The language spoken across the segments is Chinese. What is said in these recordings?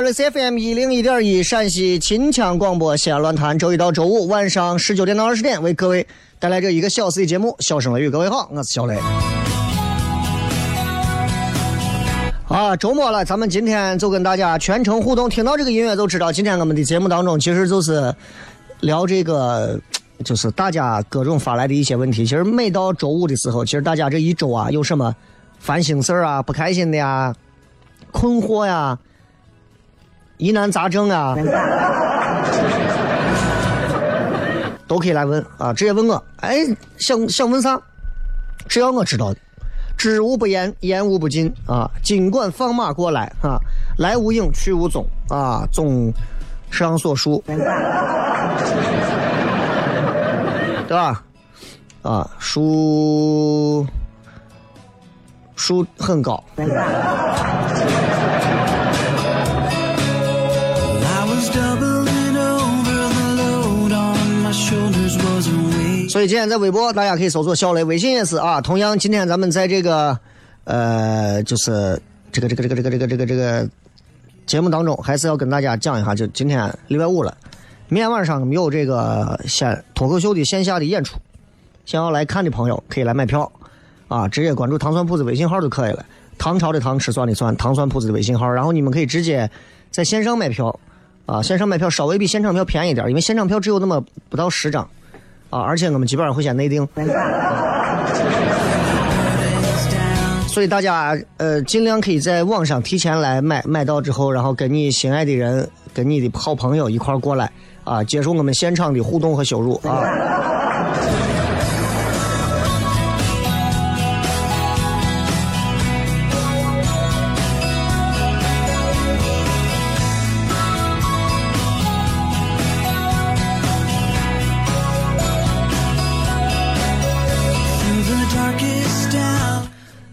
好，这是 FM 一零一点一陕西秦腔广播西安论坛，周一到周五晚上十九点到二十点为各位带来这一个小时的节目《笑声雷雨》。各位好，我是小雷。啊，周末了，咱们今天就跟大家全程互动，听到这个音乐就知道，今天我们的节目当中其实就是聊这个，就是大家各种发来的一些问题。其实每到周五的时候，其实大家这一周啊，有什么烦心事啊、不开心的呀、困惑呀。疑难杂症啊，都可以来问啊，直接问我。哎，想想问啥？只要我知道的，知无不言，言无不尽啊。尽管放马过来啊，来无影，去无踪啊。综上所述，对吧？啊，书树很高。所以今天在微博，大家可以搜索小雷，微信也是啊。同样，今天咱们在这个，呃，就是这个这个这个这个这个这个这个节目当中，还是要跟大家讲一下，就今天礼拜五了，明天晚上有这个线脱口秀的线下的演出，想要来看的朋友可以来买票啊，直接关注糖蒜铺子微信号就可以了。唐朝的唐，吃蒜的蒜，糖蒜铺子的微信号，然后你们可以直接在线上买票啊，线上买票稍微比现场票便宜点，因为现场票只有那么不到十张。啊，而且我们基本上会先内定，所以大家呃尽量可以在网上提前来买，买到之后，然后跟你心爱的人、跟你的好朋友一块过来啊，接受我们现场的互动和羞辱啊。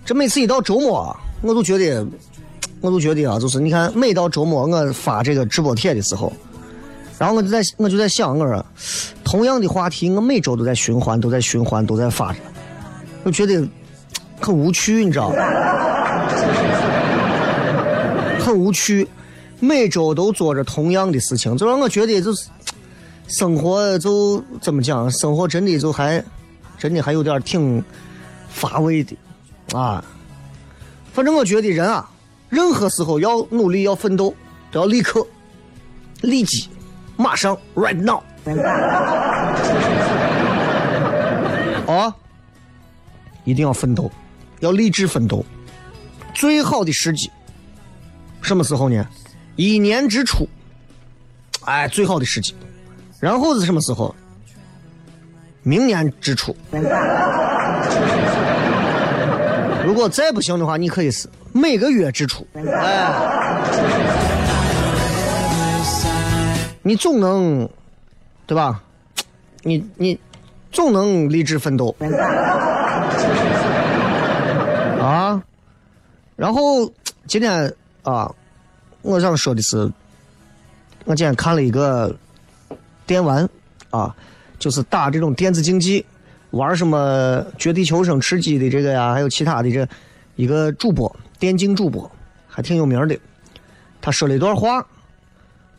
这每次一到周末，我都觉得，我都觉得啊，就是你看，每到周末我发这个直播帖的时候，然后我就在我就在想，我说，同样的话题，我每周都在循环，都在循环，都在发着，我觉得很无趣，你知道吗？很无趣，每周都做着同样的事情，就让我觉得就是生活就怎么讲，生活真的就还真的还有点挺乏味的。啊，反正我觉得人啊，任何时候要努力要奋斗，都要立刻、立即、马上，right now。啊，一定要奋斗，要励志奋斗。最好的时机，什么时候呢？一年之初，哎，最好的时机。然后是什么时候？明年之初。如果再不行的话，你可以是每个月支出。哎，你总能，对吧？你你总能励志奋斗。啊，然后今天啊，我想说的是，我今天看了一个电玩啊，就是打这种电子竞技，玩什么绝地求生、吃鸡的这个呀，还有其他的这一个主播，电竞主播还挺有名的。他说了一段话，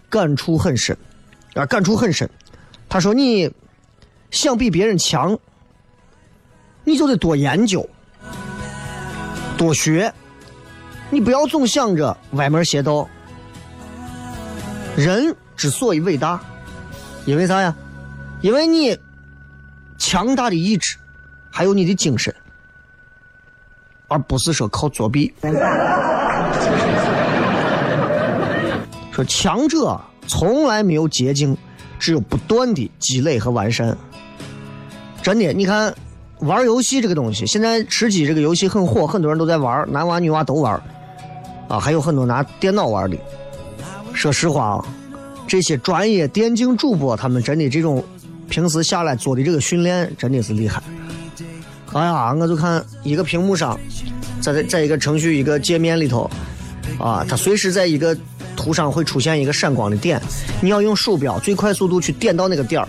感触很深啊，感触很深。他说：“你想比别人强，你就得多研究。”多学，你不要总想着歪门邪道。人之所以伟大，因为啥呀？因为你强大的意志，还有你的精神，而不是说靠作弊。说强者从来没有捷径，只有不断的积累和完善。真的，你看。玩游戏这个东西，现在吃鸡这个游戏很火，很多人都在玩，男娃女娃都玩，啊，还有很多拿电脑玩的。说实话啊，这些专业电竞主播，他们真的这种平时下来做的这个训练，真的是厉害。哎呀，我就看一个屏幕上，在在一个程序一个界面里头，啊，它随时在一个图上会出现一个闪光的点，你要用鼠标最快速度去点到那个点儿。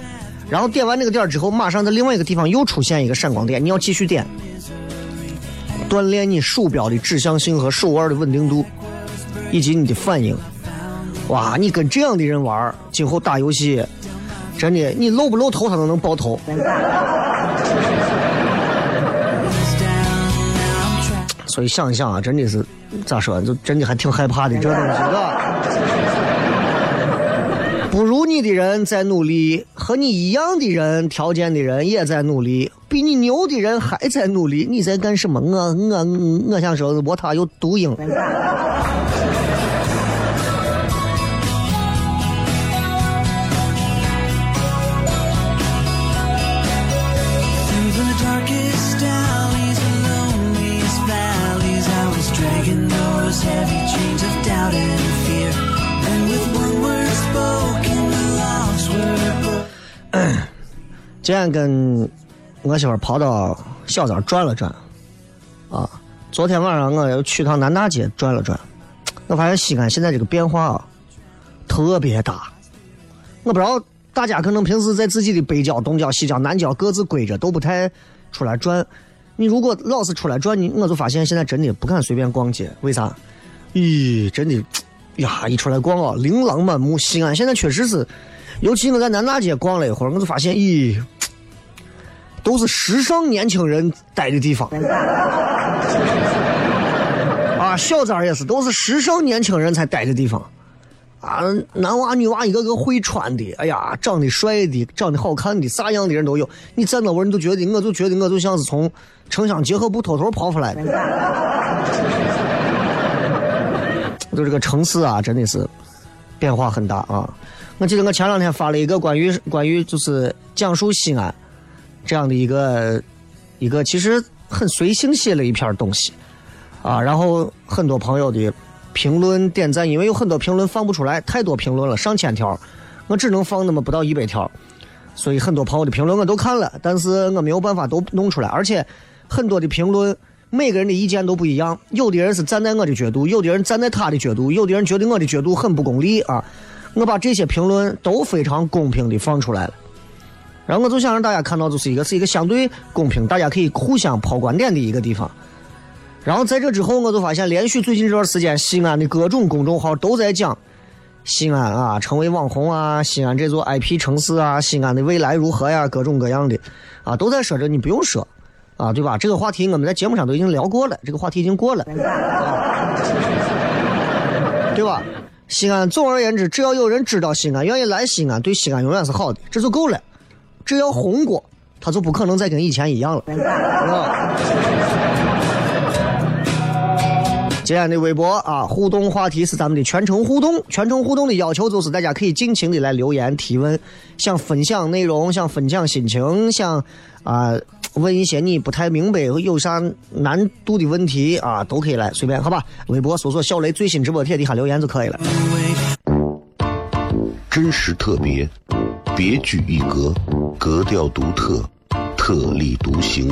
然后点完那个点之后，马上在另外一个地方又出现一个闪光点，你要继续点，锻炼你鼠标的指向性和手腕的稳定度，以及你的反应。哇，你跟这样的人玩，今后打游戏，真的，你露不露头他都能爆头。所以想一想啊，真的是咋说，就真的还挺害怕的这东西，是吧？不如你的人在努力，和你一样的人条件的人也在努力，比你牛的人还在努力。你在干什么？我我我想说，我他有毒鹰。今天跟我媳妇跑到小寨转了转，啊，昨天晚上我又去趟南大街转了转，我发现西安现在这个变化啊特别大。我不知道大家可能平时在自己的北郊、东郊、西郊、南郊各自归着，都不太出来转。你如果老是出来转，你我就发现现在真的不敢随便逛街。为啥？咦，真的呀，一出来逛啊，琳琅满目。西安现在确实是，尤其我在南大街逛了一会儿，我就发现，咦。都是时尚年轻人待的地方，啊，小寨也是，都是时尚年轻人才待的地方，啊，男娃女娃一个个会穿的，哎呀，长得帅的，长得好看的，啥样的人都有。你在那会儿，你都觉得，我就觉得我就像是从城乡结合部偷偷跑出来的。就这个城市啊，真的是变化很大啊！我记得我前两天发了一个关于关于就是讲述西安。这样的一个一个其实很随性写了一篇东西啊，然后很多朋友的评论点赞，因为有很多评论放不出来，太多评论了，上千条，我只能放那么不到一百条，所以很多朋友的评论我都看了，但是我没有办法都弄出来，而且很多的评论每个人的意见都不一样，有的人是站在我的角度，有的人站在他的角度，有的人觉得我的角度很不功利啊，我把这些评论都非常公平的放出来了。然后我就想让大家看到，就是一个是一个相对公平，大家可以互相抛观点的一个地方。然后在这之后，我就发现，连续最近这段时间，西安的各种公众号都在讲西安啊，成为网红啊，西安这座 IP 城市啊，西安的未来如何呀，各种各样的啊，都在说着，你不用说啊，对吧？这个话题我们在节目上都已经聊过了，这个话题已经过了，对吧？西安，总而言之，只要有人知道西安，愿意来西安，对西安永远是好的，这就够了。只要红过，他就不可能再跟以前一样了。今天的微博啊，互动话题是咱们的全程互动。全程互动的要求就是大家可以尽情的来留言提问，想分享内容，想分享心情，想啊问一些你不太明白有啥难度的问题啊，都可以来随便好吧。微博搜索小雷最新直播贴底下留言就可以了。真实特别，别具一格，格调独特，特立独行，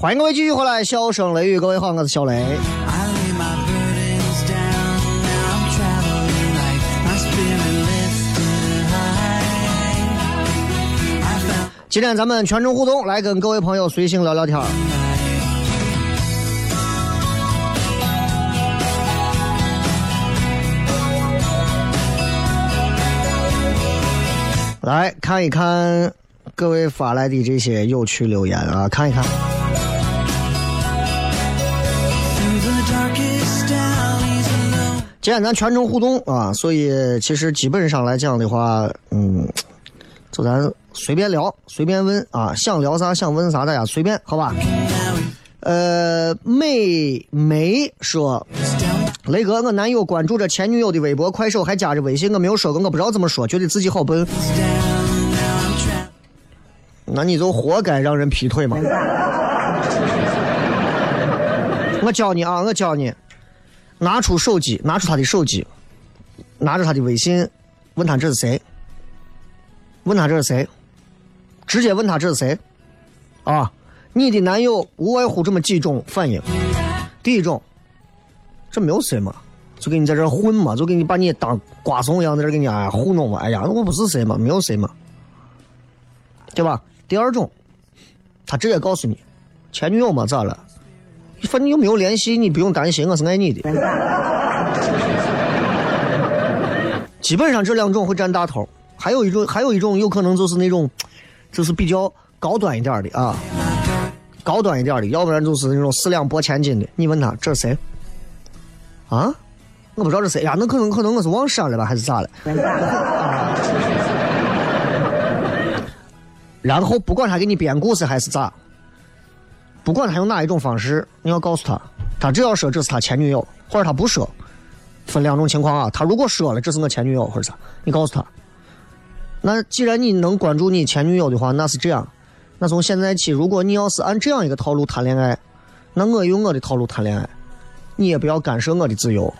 欢迎各位继续回来，笑声雷雨，各位好，我是小雷。今天咱们全程互动，来跟各位朋友随性聊聊天来看一看各位发来的这些有趣留言啊，看一看。今天咱全程互动啊，所以其实基本上来讲的话，嗯，就咱随便聊，随便问啊，想聊啥想问啥，大家随便，好吧？呃，美梅说，雷哥，我男友关注着前女友的微博、快手，还加着微信，我没有说过，我不知道怎么说，觉得自己好笨。那你就活该让人劈腿嘛！我教你啊，我教你。拿出手机，拿出他的手机，拿着他的微信，问他这是谁？问他这是谁？直接问他这是谁？啊，你的男友无外乎这么几种反应。第一种，这没有谁嘛，就给你在这混嘛，就给你把你当瓜怂一样在这给你哎糊弄嘛，哎呀，我不是谁嘛，没有谁嘛，对吧？第二种，他直接告诉你，前女友嘛，咋了？反正又没有联系，你不用担心，我是爱你的。基本上这两种会占大头，还有一种，还有一种有可能就是那种，就是比较高端一点的啊，高端一点的，要不然就是那种四两拨千斤的。你问他这是谁？啊？我不知道这谁呀？那可能可能我是忘删了吧，还是咋了？然后不管他给你编故事还是咋。不管他用哪一种方式，你要告诉他，他只要说这是他前女友，或者他不说，分两种情况啊。他如果说了这是我前女友或者啥，你告诉他。那既然你能关注你前女友的话，那是这样。那从现在起，如果你要是按这样一个套路谈恋爱，那我用我的套路谈恋爱，你也不要干涉我的自由。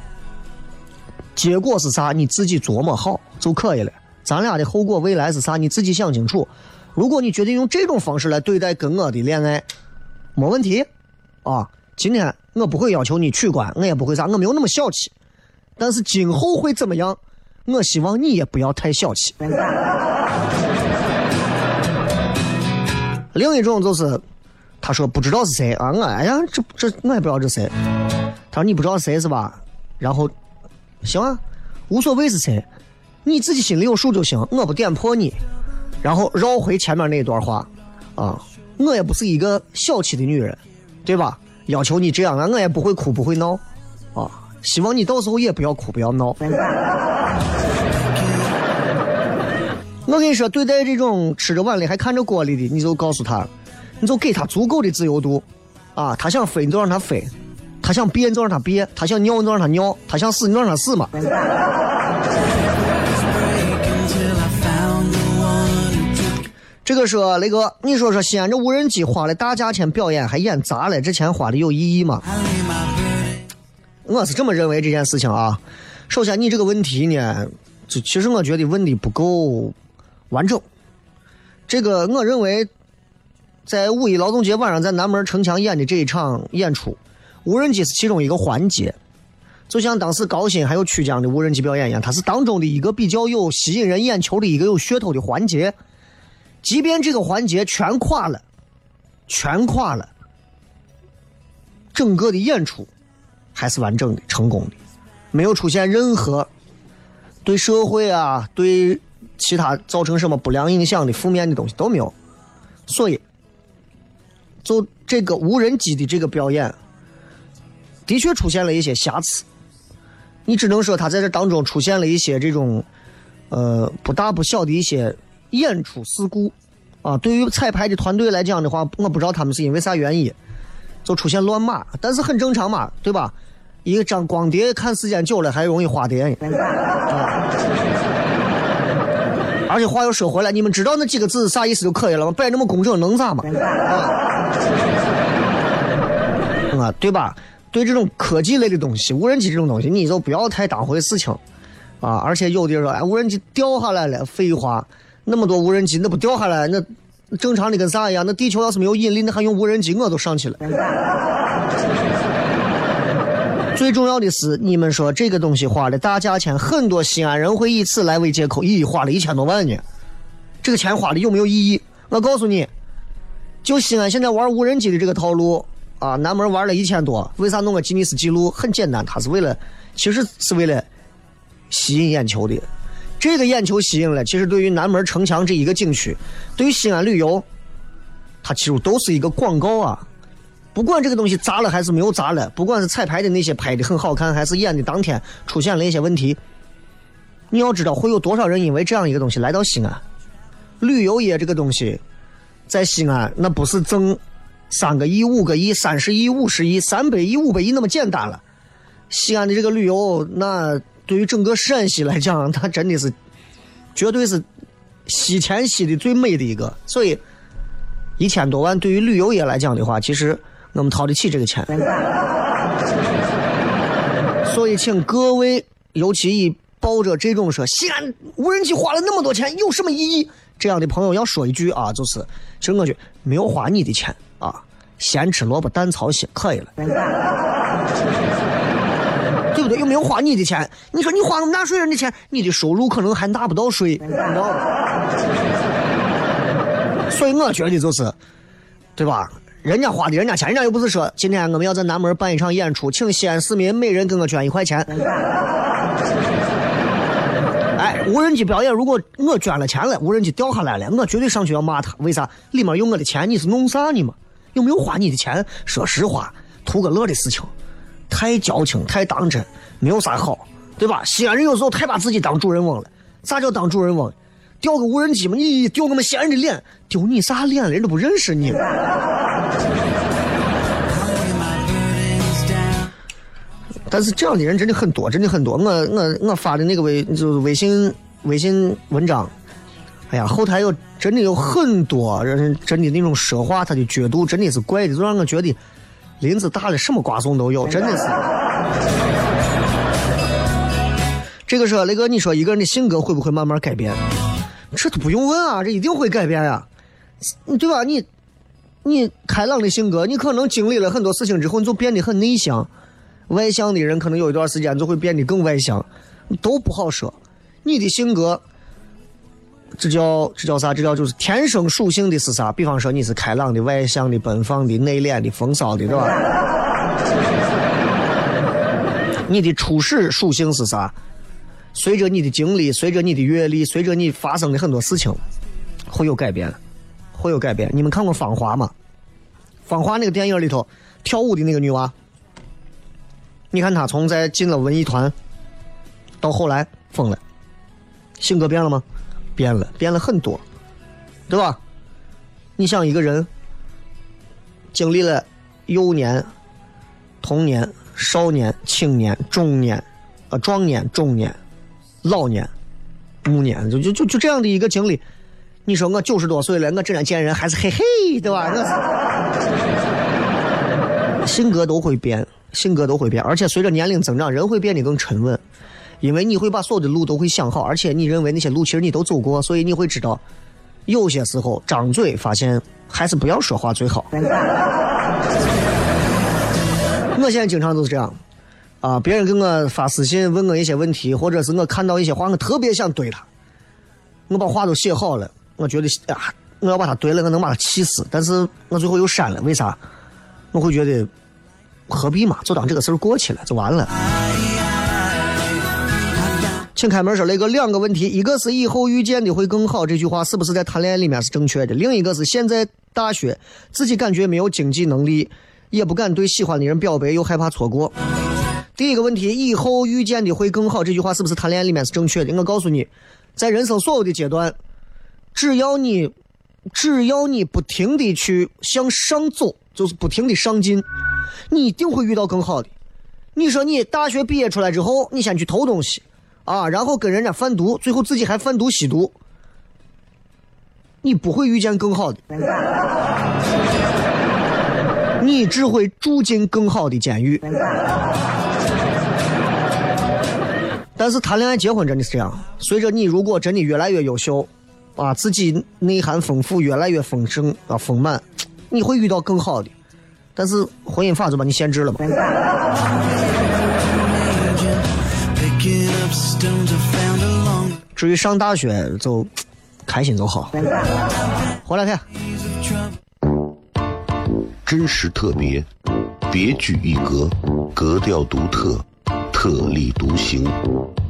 结果是啥，你自己琢磨好就可以了。咱俩的后果未来是啥，你自己想清楚。如果你决定用这种方式来对待跟我的恋爱，没问题，啊，今天我不会要求你取关，我也不会啥，我没有那么小气。但是今后会怎么样？我希望你也不要太小气。另一种就是，他说不知道是谁啊，我哎呀，这这我也不知道这谁。他说你不知道谁是吧？然后行啊，无所谓是谁，你自己心里有数就行，我不点破你。然后绕回前面那段话啊，我也不是一个小气的女人，对吧？要求你这样啊，我也不会哭不会闹啊。希望你到时候也不要哭不要闹。我跟你说，对待这种吃着碗里还看着锅里的，你就告诉他，你就给他足够的自由度，啊，他想飞你就让他飞，他想憋你就让他憋，他想尿你就让他尿，他想死你就让他死嘛。这个说雷哥，你说说西安这无人机花了大价钱表演还演砸了，这钱花的有意义吗？我是这么认为这件事情啊。首先，你这个问题呢，就其实我觉得问的不够完整。这个我认为，在五一劳动节晚上在南门城墙演的这一场演出，无人机是其中一个环节，就像当时高新还有曲江的无人机表演一样，它是当中的一个比较有吸引人眼球的一个有噱头的环节。即便这个环节全垮了，全垮了，整个的演出还是完整的、成功的，没有出现任何对社会啊、对其他造成什么不良影响的负面的东西都没有。所以，就这个无人机的这个表演，的确出现了一些瑕疵。你只能说他在这当中出现了一些这种呃不大不小的一些。演出事故，啊，对于彩排的团队来讲的话，我不知道他们是因为啥原因，就出现乱码，但是很正常嘛，对吧？一个张光碟看时间久了还容易花碟，啊。而且话又说回来，你们知道那几个字啥意思就可以了吗？摆那么工整能咋嘛？啊，对吧？对这种科技类的东西，无人机这种东西，你就不要太当回事情，啊！而且有的人说，哎，无人机掉下来了，废话。那么多无人机，那不掉下来？那正常的跟啥一样？那地球要是没有引力，那还用无人机？我都上去了。最重要的是，你们说这个东西花了大价钱，很多西安人会以此来为借口，咦，花了一千多万呢？这个钱花的有没有意义？我告诉你，就西安现在玩无人机的这个套路啊，南门玩了一千多，为啥弄个吉尼斯纪录？很简单，他是为了，其实是为了吸引眼球的。这个眼球吸引了，其实对于南门城墙这一个景区，对于西安旅游，它其实都是一个广告啊。不管这个东西砸了还是没有砸了，不管是彩排的那些拍的很好看，还是演的当天出现了一些问题，你要知道会有多少人因为这样一个东西来到西安。旅游业这个东西，在西安那不是挣三个亿、五个亿、三十亿、五十亿、三百亿、五百亿那么简单了。西安的这个旅游那。对于整个陕西来讲，它真的是，绝对是吸钱吸的最美的一个。所以，一千多万对于旅游业来讲的话，其实我们掏得起这个钱。所以，请各位，尤其以抱着这种说西安无人机花了那么多钱有什么意义这样的朋友，要说一句啊，就是，其实我觉得没有花你的钱啊，咸吃萝卜淡操心，可以了。对不对？又没有花你的钱，你说你花纳税人的钱，你的收入可能还纳不到税，所以我觉得就是，对吧？人家花的人家钱，人家又不是说今天我们要在南门办一场演出，请西安市民每人给我捐一块钱。哎，无人机表演，如果我捐了钱了，无人机掉下来了，我绝对上去要骂他。为啥？里面有我的钱，你是弄啥呢嘛？有没有花你的钱？说实话，图个乐的事情。太矫情，太当真，没有啥好，对吧？西安人有时候太把自己当主人翁了。啥叫当主人翁？掉个无人机嘛，你丢我们西安人的脸，丢你啥脸？人都不认识你。但是这样的人真的很多，真的很多。我我我发的那个微就是微信微信文章，哎呀，后台有真的有很多人，真的那种说话他的角度真的是怪的，就让我觉得。林子大了，什么瓜怂都有，真的是。这个是雷哥，你说一个人的性格会不会慢慢改变？这都不用问啊，这一定会改变呀，对吧？你，你开朗的性格，你可能经历了很多事情之后，你就变得很内向。外向的人可能有一段时间就会变得更外向，都不好说。你的性格这叫这叫啥？这叫就是天生属性的是啥？比方说你是开朗的、外向的、奔放的、内敛的、风骚的，对吧？你的初始属性是啥？随着你的经历，随着你的阅历，随着你发生的很多事情，会有改变，会有改变。你们看过《芳华》吗？《芳华》那个电影里头跳舞的那个女娃，你看她从在进了文艺团，到后来疯了，性格变了吗？变了，变了很多，对吧？你想一个人经历了幼年、童年、少年、青年、中年、呃壮年、中年。老年、暮年，就就就就这样的一个经历。你说我九十多岁了，我这样见人还是嘿嘿，对吧？性格都会变，性格都会变，而且随着年龄增长，人会变得更沉稳，因为你会把所有的路都会想好，而且你认为那些路其实你都走过，所以你会知道，有些时候张嘴发现还是不要说话最好。我现在经常都是这样。啊！别人给我发私信问我一些问题，或者是我看到一些话，我特别想怼他。我把话都写好了，我觉得啊，我要把他怼了，我能把他气死。但是我最后又删了，为啥？我会觉得何必嘛？就当这个事儿过去了，就完了。请开门说雷哥，两个问题，一个是以后遇见的会更好，这句话是不是在谈恋爱里面是正确的？另一个是现在大学自己感觉没有经济能力，也不敢对喜欢的人表白，又害怕错过。第一个问题，以后遇见的会更好，这句话是不是谈恋爱里面是正确的？我告诉你，在人生所有的阶段，只要你，只要你不停的去向上走，就是不停的上进，你一定会遇到更好的。你说你大学毕业出来之后，你先去偷东西，啊，然后跟人家贩毒，最后自己还贩毒吸毒，你不会遇见更好的，你只会住进更好的监狱。但是谈恋爱、结婚真的是这样。随着你如果真的越来越优秀，啊，自己内涵丰富，越来越丰盛啊丰满，你会遇到更好的。但是婚姻法就把你限制了嘛。至于上大学，就 开心就好。回来看，真实特别，别具一格，格调独特。特立独行，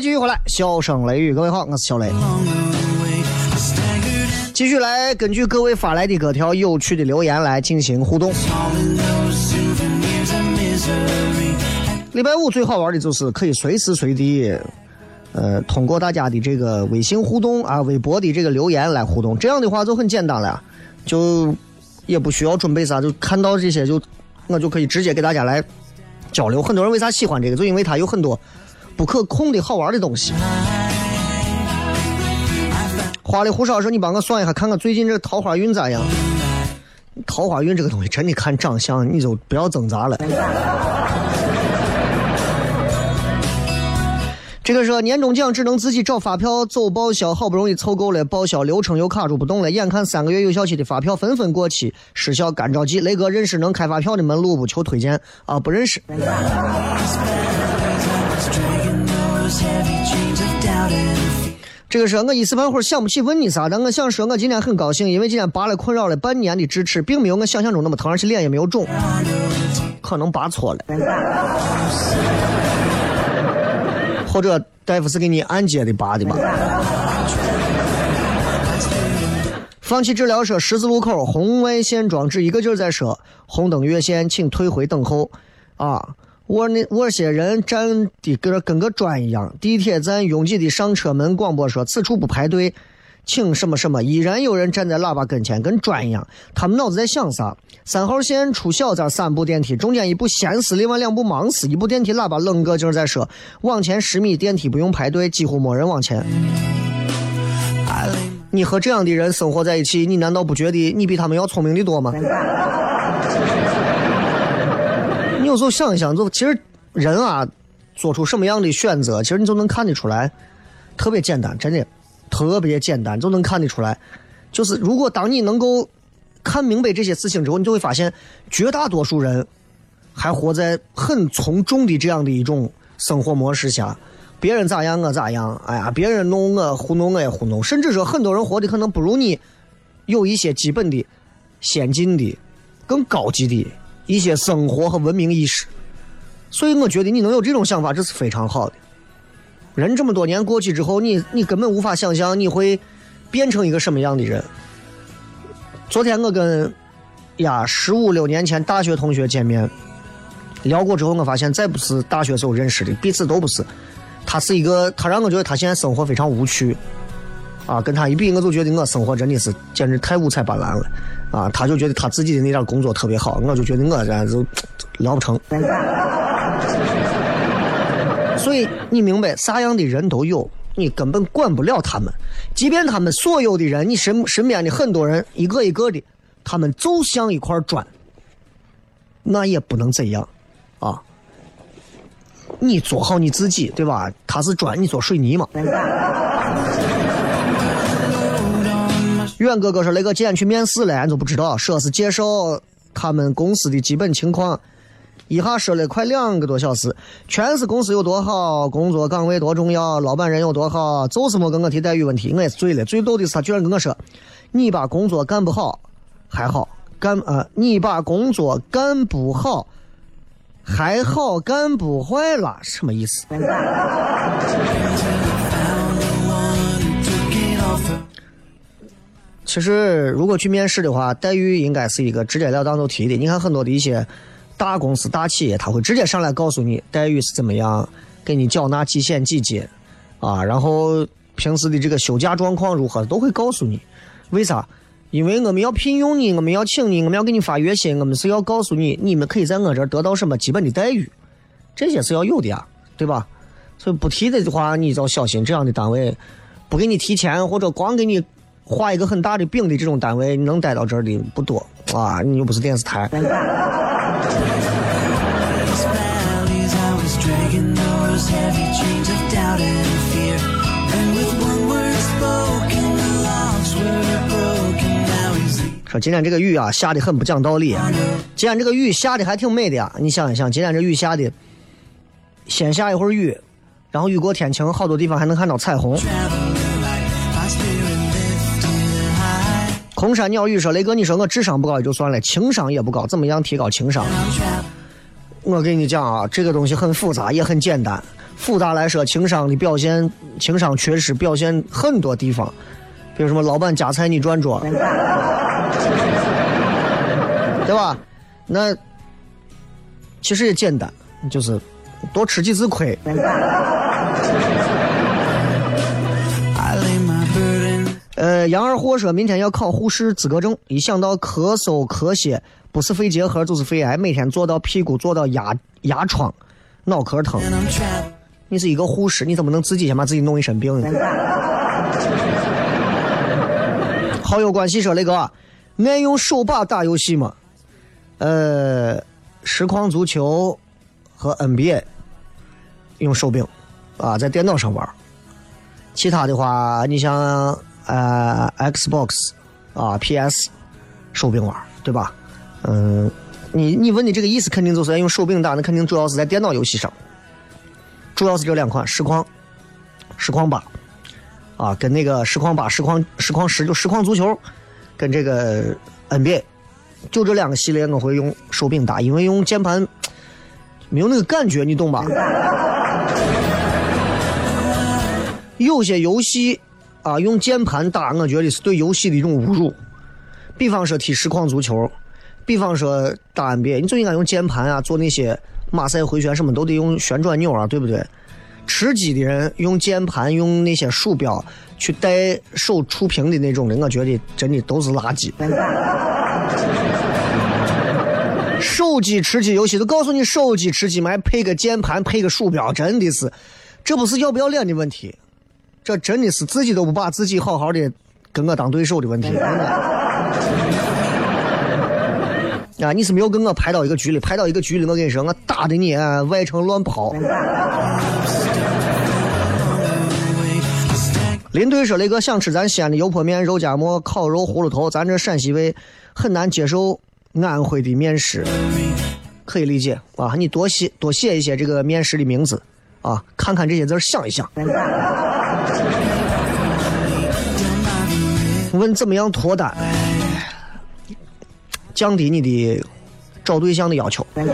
继续回来，笑声雷雨，各位好，我是小雷。继续来根据各位发来的各条有趣的留言来进行互动。礼拜五最好玩的就是可以随时随地，呃，通过大家的这个微信互动啊、微博的这个留言来互动。这样的话就很简单了，就也不需要准备啥，就看到这些就我就可以直接给大家来。交流。很多人为啥喜欢这个？就因为它有很多不可控的好玩的东西。花里胡哨说：“你帮我算一下，看看最近这桃花运咋样？桃花运这个东西真的看长相，你就不要挣扎了。”这个说年终奖，只能自己找发票走报销，好不容易凑够了，报销流程又卡住不动了。眼看三个月有效期的发票纷纷过期，失效，干着急。雷哥认识能开发票的门路不？求推荐啊！不认识。这个是我一时半会儿想不起问你啥，但我想说，我今天很高兴，因为今天拔了困扰了半年的智齿，并没有我想象中那么疼，而且脸也没有肿，可能拔错了。或者大夫是给你按揭的拔的吧？放弃治疗说十字路口红外线装置一个劲儿在说红灯越线，请退回等候。啊，我那我些人站的跟跟个砖一样。地铁站拥挤的上车门广播说此处不排队。请什么什么，依然有人站在喇叭跟前，跟砖一样。他们脑子在想啥？三号线出小站三部电梯，中间一部闲死，另外两部忙死。一部电梯喇叭冷个劲儿在说：“往前十米电梯不用排队，几乎没人往前。”你和这样的人生活在一起，你难道不觉得你比他们要聪明的多吗？你有时候想一想，就其实人啊，做出什么样的选择，其实你就能看得出来，特别简单，真的。特别简单，就能看得出来。就是如果当你能够看明白这些事情之后，你就会发现，绝大多数人还活在很从众的这样的一种生活模式下。别人咋样我咋样，哎呀，别人弄我糊弄我也糊弄。甚至说，很多人活的可能不如你有一些基本的、先进的、更高级的一些生活和文明意识。所以，我觉得你能有这种想法，这是非常好的。人这么多年过去之后，你你根本无法想象你会变成一个什么样的人。昨天我跟呀十五六年前大学同学见面聊过之后，我发现再不是大学时候认识的，彼此都不是。他是一个，他让我觉得他现在生活非常无趣啊。跟他一比，我就觉得我生活真的是简直太五彩斑斓了啊。他就觉得他自己的那点工作特别好，我就觉得我这就聊不成。所以你明白，啥样的人都有，你根本管不了他们。即便他们所有的人，你身身边的很多人，一个一个的，他们就像一块砖，那也不能怎样，啊！你做好你自己，对吧？他是砖，你做水泥嘛。远哥哥说：“那个今天去面试了，俺都不知道，说是介绍他们公司的基本情况。”一下说了快两个多小时，全是公司有多好，工作岗位多重要，老板人有多好，就是没跟我提待遇问题，我也是醉了。最逗的是他居然跟我说：“你把工作干不好还好，干啊你把工作干不好还好，干不坏了什么意思？” 其实如果去面试的话，待遇应该是一个直截了当就提的。你看很多的一些。大公司、大企业，他会直接上来告诉你待遇是怎么样，给你缴纳几险几金，啊，然后平时的这个休假状况如何，都会告诉你。为啥？因为我们要聘用你，我们要请你，我们要给你发月薪，我们是要告诉你，你们可以在我这儿得到什么基本的待遇，这些是要有的呀，对吧？所以不提的话，你就小心。这样的单位不给你提钱，或者光给你画一个很大的饼的这种单位，能待到这儿的不多啊。你又不是电视台。说今天这个雨啊下的很不讲道理。今天这个雨下的还挺美的呀，你想一想，今天这雨下的，先下一会儿雨，然后雨过天晴，好多地方还能看到彩虹。空山鸟语说：“雷哥，你说我智商不高也就算了，情商也不高，怎么样提高情商？”我跟你讲啊，这个东西很复杂，也很简单。复杂来说，情商的表现，情商缺失表现很多地方，比如什么老板夹菜你转桌，对吧？那其实也简单，就是多吃几次亏。呃，杨二货说明天要考护士资格证，一想到咳嗽、咳血，不是肺结核就是肺癌，每天做到屁股坐到压压疮、脑壳疼。你是一个护士，你怎么能自己先把自己弄一身病呢？好友关系说：“雷哥，爱用手把打游戏吗？呃，实况足球和 NBA 用手柄啊，在电脑上玩。其他的话，你像呃 Xbox 啊 PS 手柄玩，对吧？嗯，你你问你这个意思，肯定就是用手柄打，那肯定主要是在电脑游戏上，主要是这两款实况、实况八。”啊，跟那个实况八、实况实况十就实况足球，跟这个 NBA，就这两个系列我会用手柄打，因为用键盘没有那个感觉，你懂吧？有些游戏啊，用键盘打，我觉得是对游戏的一种侮辱。比方说踢实况足球，比方说打 NBA，你就应该用键盘啊，做那些马赛回旋什么都得用旋转钮啊，对不对？吃鸡的人用键盘、用那些鼠标去带手触屏的那种的，我觉得真的都是垃圾。手机吃鸡游戏都告诉你手机吃鸡嘛，还配个键盘、配个鼠标，真的是，这不是要不要脸的问题，这真的是自己都不把自己好好的跟我当对手的问题。啊！你是没有跟我排到一个局里，排到一个局里，我跟你说，我打的你外城乱跑。林队说：“雷哥想吃咱西安的油泼面、肉夹馍、烤肉、葫芦头，咱这陕西味很难接受安徽的面食，可以理解啊。你多写多写一些这个面食的名字啊，看看这些字想一想。问怎么样脱单？”降低你的找对象的要求。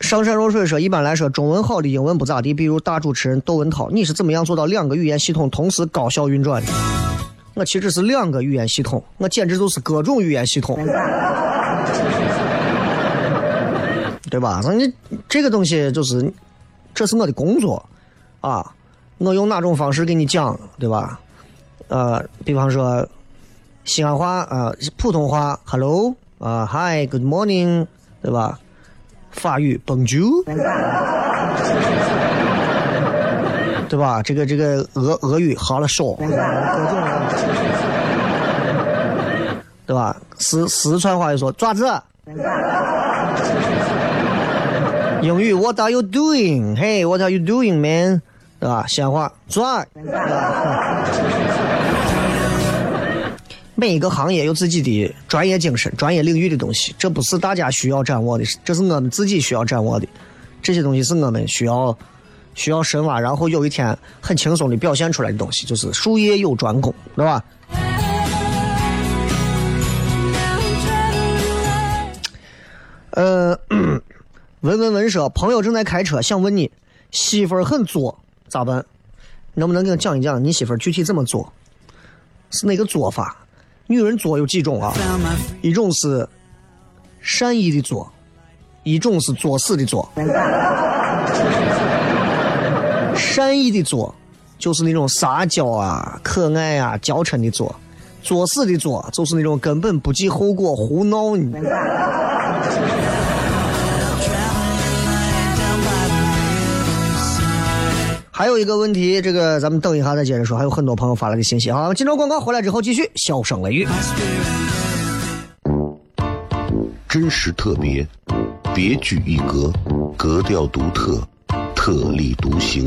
上善若水说，一般来说，中文好的英文不咋地。比如大主持人窦文涛，你是怎么样做到两个语言系统同时高效运转的？我其实是两个语言系统，我简直就是各种语言系统，对吧？那你这个东西就是，这是我的工作啊，我用哪种方式给你讲，对吧？呃，比方说西安话啊，普通话，hello 啊，hi，good morning，对吧？法语，bonjour，对吧？这个这个俄俄语，好了说，对吧？四四川话就说爪子，英语，what are you doing？Hey，what are you doing，man？对吧？西安话，爪。每一个行业有自己的专业精神、专业领域的东西，这不是大家需要掌握的，这是我们自己需要掌握的。这些东西是我们需要需要深挖，然后有一天很轻松的表现出来的东西，就是术业有专攻，对吧？呃，文文文说，朋友正在开车，想问你，媳妇儿很作，咋办？能不能给我讲一讲你媳妇儿具体怎么做？是哪个做法？女人作有几种啊？一种是善意的作，一种是作死的作。善意的作就是那种撒娇啊、可爱啊、娇嗔的作；作死的作就是那种根本不计后果、胡闹你。还有一个问题，这个咱们等一下再接着说。还有很多朋友发来的信息啊，金州广告回来之后继续。笑声雷雨，真实特别，别具一格，格调独特，特立独行，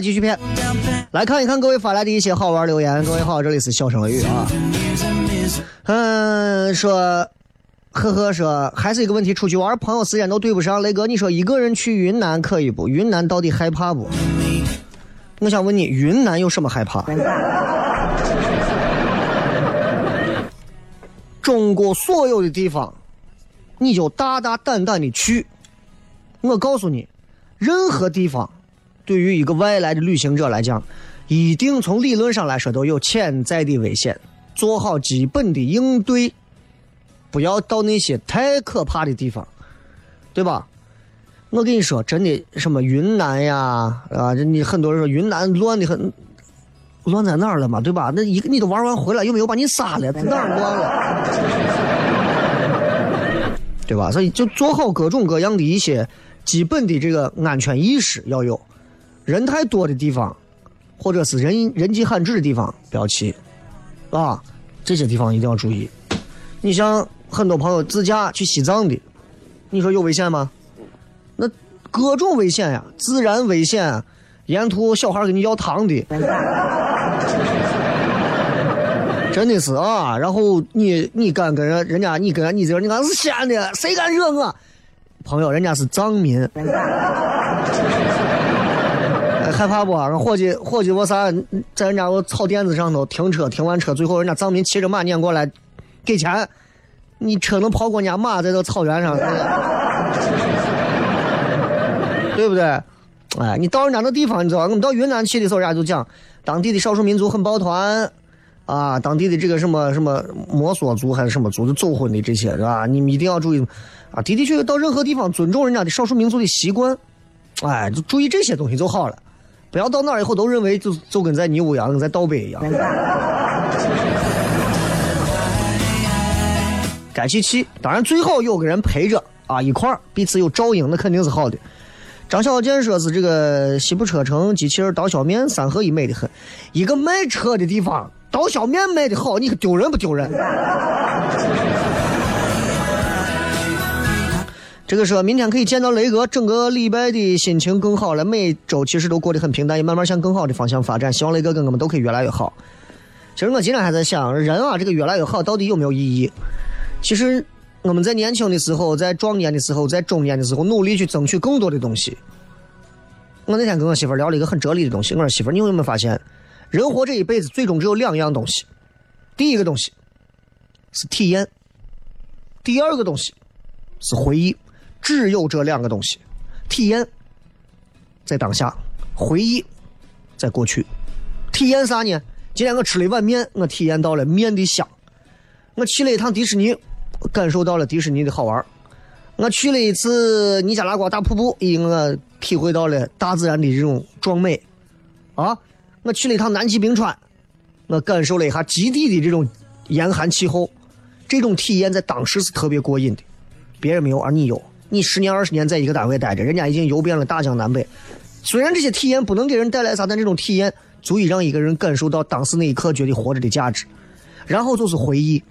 继续骗，来看一看各位发来的一些好玩留言。各位好，这里是笑声雷雨啊。嗯，说，呵呵，说还是一个问题，出去玩朋友时间都对不上。雷哥，你说一个人去云南可以不？云南到底害怕不？我想问你，云南有什么害怕？中国所有的地方，你就大大胆胆的去。我告诉你，任何地方。对于一个外来的旅行者来讲，一定从理论上来说都有潜在的危险，做好基本的应对，不要到那些太可怕的地方，对吧？我跟你说，真的，什么云南呀，啊，你很多人说云南乱的很，乱在哪儿了嘛，对吧？那一个你都玩完回来，又没有把你杀了，哪儿乱了？对吧？所以就做好各种各样的一些基本的这个安全意识要有。人太多的地方，或者是人人迹罕至的地方，不要去，啊，这些地方一定要注意。你像很多朋友自驾去西藏的，你说有危险吗？那各种危险呀，自然危险，沿途小孩给你要糖的，真的是啊。然后你你敢跟人人家，你跟你这你敢是西安的，谁敢惹我？朋友，人家是藏民。害怕不？俺伙计，伙计，我啥，在人家我草垫子上头停车，停完车，最后人家藏民骑着马撵过来，给钱，你车能跑过人家马，在这草原上，对不对？哎，你到人家那地方，你知道，我们到云南去的时候，人家就讲，当地的少数民族很抱团，啊，当地的这个什么什么摩梭族还是什么族，就走婚的这些，是吧？你们一定要注意，啊，的的确确到任何地方尊重人家的少数民族的习惯，哎，就注意这些东西就好了。不要到那儿以后都认为就就跟在尼屋一样，跟在倒北一样。该去去，当然最好有个人陪着啊，一块儿彼此有照应，那肯定是好的。张小健说是这个西部车城机器人刀削面三合一美的很，一个卖车的地方刀削面卖的好，你丢人不丢人？这个说明天可以见到雷哥，整个礼拜的心情更好了。每周其实都过得很平淡，也慢慢向更好的方向发展。希望雷哥跟我们都可以越来越好。其实我今天还在想，人啊，这个越来越好到底有没有意义？其实我们在年轻的时候，在壮年的时候，在中年的时候，努力去争取更多的东西。我那天跟我媳妇聊了一个很哲理的东西。我说媳妇，你有没有发现，人活这一辈子最终只有两样东西？第一个东西是体验，第二个东西是回忆。只有这两个东西：体验在当下，回忆在过去。体验啥呢？今天我吃了一碗面，我体验到了面的香；我去了一趟迪士尼，感受到了迪士尼的好玩；我去了一次尼加拉瓜大瀑布，我体会到了大自然的这种壮美。啊，我去了一趟南极冰川，我感受了一下极地的这种严寒气候。这种体验在当时是特别过瘾的，别人没有，而你有。你十年二十年在一个单位待着，人家已经游遍了大江南北。虽然这些体验不能给人带来啥，但这种体验足以让一个人感受到当时那一刻觉得活着的价值。然后就是回忆，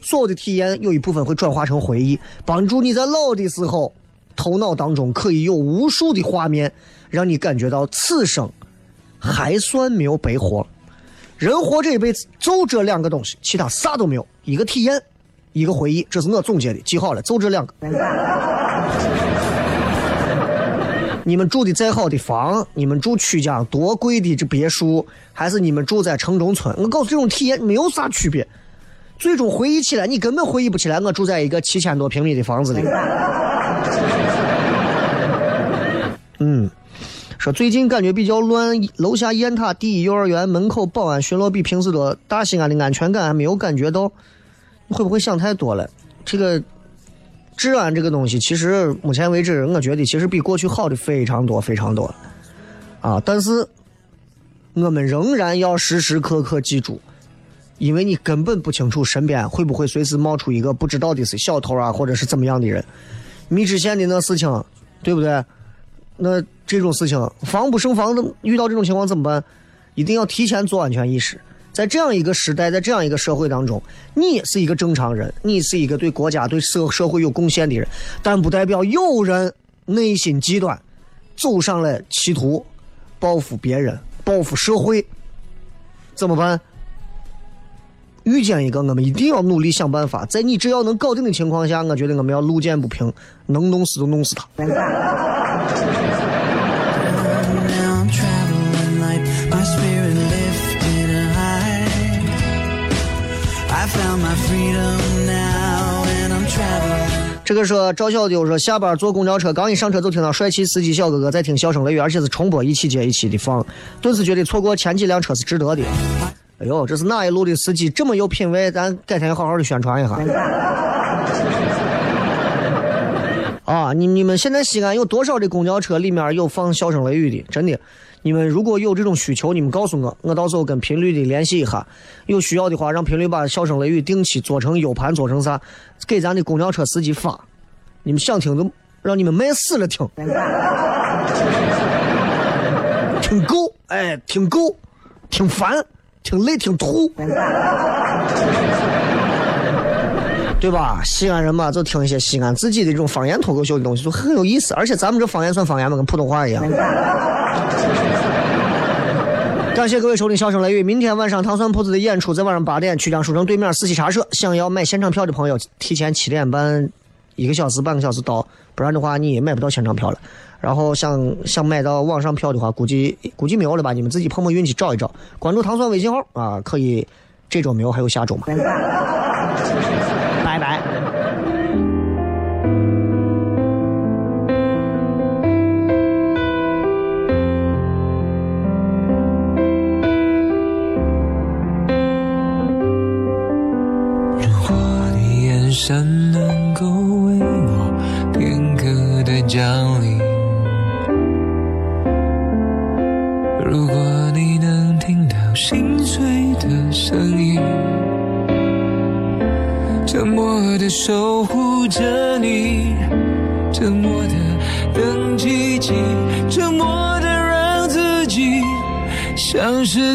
所有的体验有一部分会转化成回忆，帮助你在老的时候，头脑当中可以有无数的画面，让你感觉到此生还算没有白活。人活这一辈子就这两个东西，其他啥都没有，一个体验。一个回忆，这是我总结的，记好了，就这两个。你们住的再好的房，你们住曲江多贵的这别墅，还是你们住在城中村，我告诉这种体验没有啥区别。最终回忆起来，你根本回忆不起来。我住在一个七千多平米的房子里。嗯，说最近感觉比较乱，楼下雁塔第一幼儿园门口保安巡逻比平时多，大西安的安全感还没有感觉到。会不会想太多了？这个治安这个东西，其实目前为止，我觉得其实比过去好的非常多非常多。啊，但是我们仍然要时时刻刻记住。因为你根本不清楚身边会不会随时冒出一个不知道的是小偷啊，或者是怎么样的人。米脂县的那事情，对不对？那这种事情防不胜防的，遇到这种情况怎么办？一定要提前做安全意识。在这样一个时代，在这样一个社会当中，你是一个正常人，你是一个对国家、对社社会有贡献的人，但不代表有人内心极端，走上了歧途报复别人、报复社会，怎么办？遇见一个，我们一定要努力想办法，在你只要能搞定的情况下，我觉得我们要路见不平，能弄死就弄死他。这个说赵小丢说下班坐公交车，刚一上车就听到帅气司机小哥哥在听笑声雷雨，而且是重播一期接一期的放，顿时觉得错过前几辆车是值得的。哎呦，这是哪一路的司机这么有品位？咱改天好好的宣传一下。啊，你你们现在西安有多少的公交车里面有放笑声雷雨的？真的，你们如果有这种需求，你们告诉我，我到时候跟频率的联系一下。有需要的话，让频率把笑声雷雨定期做成 U 盘，做成啥，给咱的公交车司机发。你们想听就让你们卖死了听，听够，哎，听够，听烦。听累听吐，对吧？西安人嘛，就听一些西安自己的这种方言脱口秀的东西，就很有意思。而且咱们这方言算方言吗？跟普通话一样。感谢各位收听《笑声雷雨》。明天晚上糖蒜铺子的演出在晚上八点，曲江书城对面四喜茶社。想要买现场票的朋友，提前七点半，一个小时半个小时到，不然的话你也买不到现场票了。然后想想买到网上票的话，估计 估计没有了吧？你们自己碰碰运气找一找。关注糖蒜微信号啊，可以。这周没有，还有下周吗？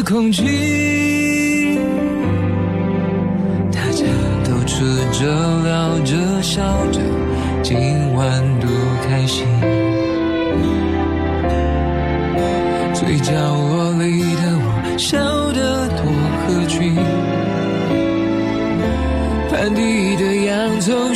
空气。大家都吃着聊着笑着，今晚多开心。最角落里的我，笑得多合群。盘底的洋葱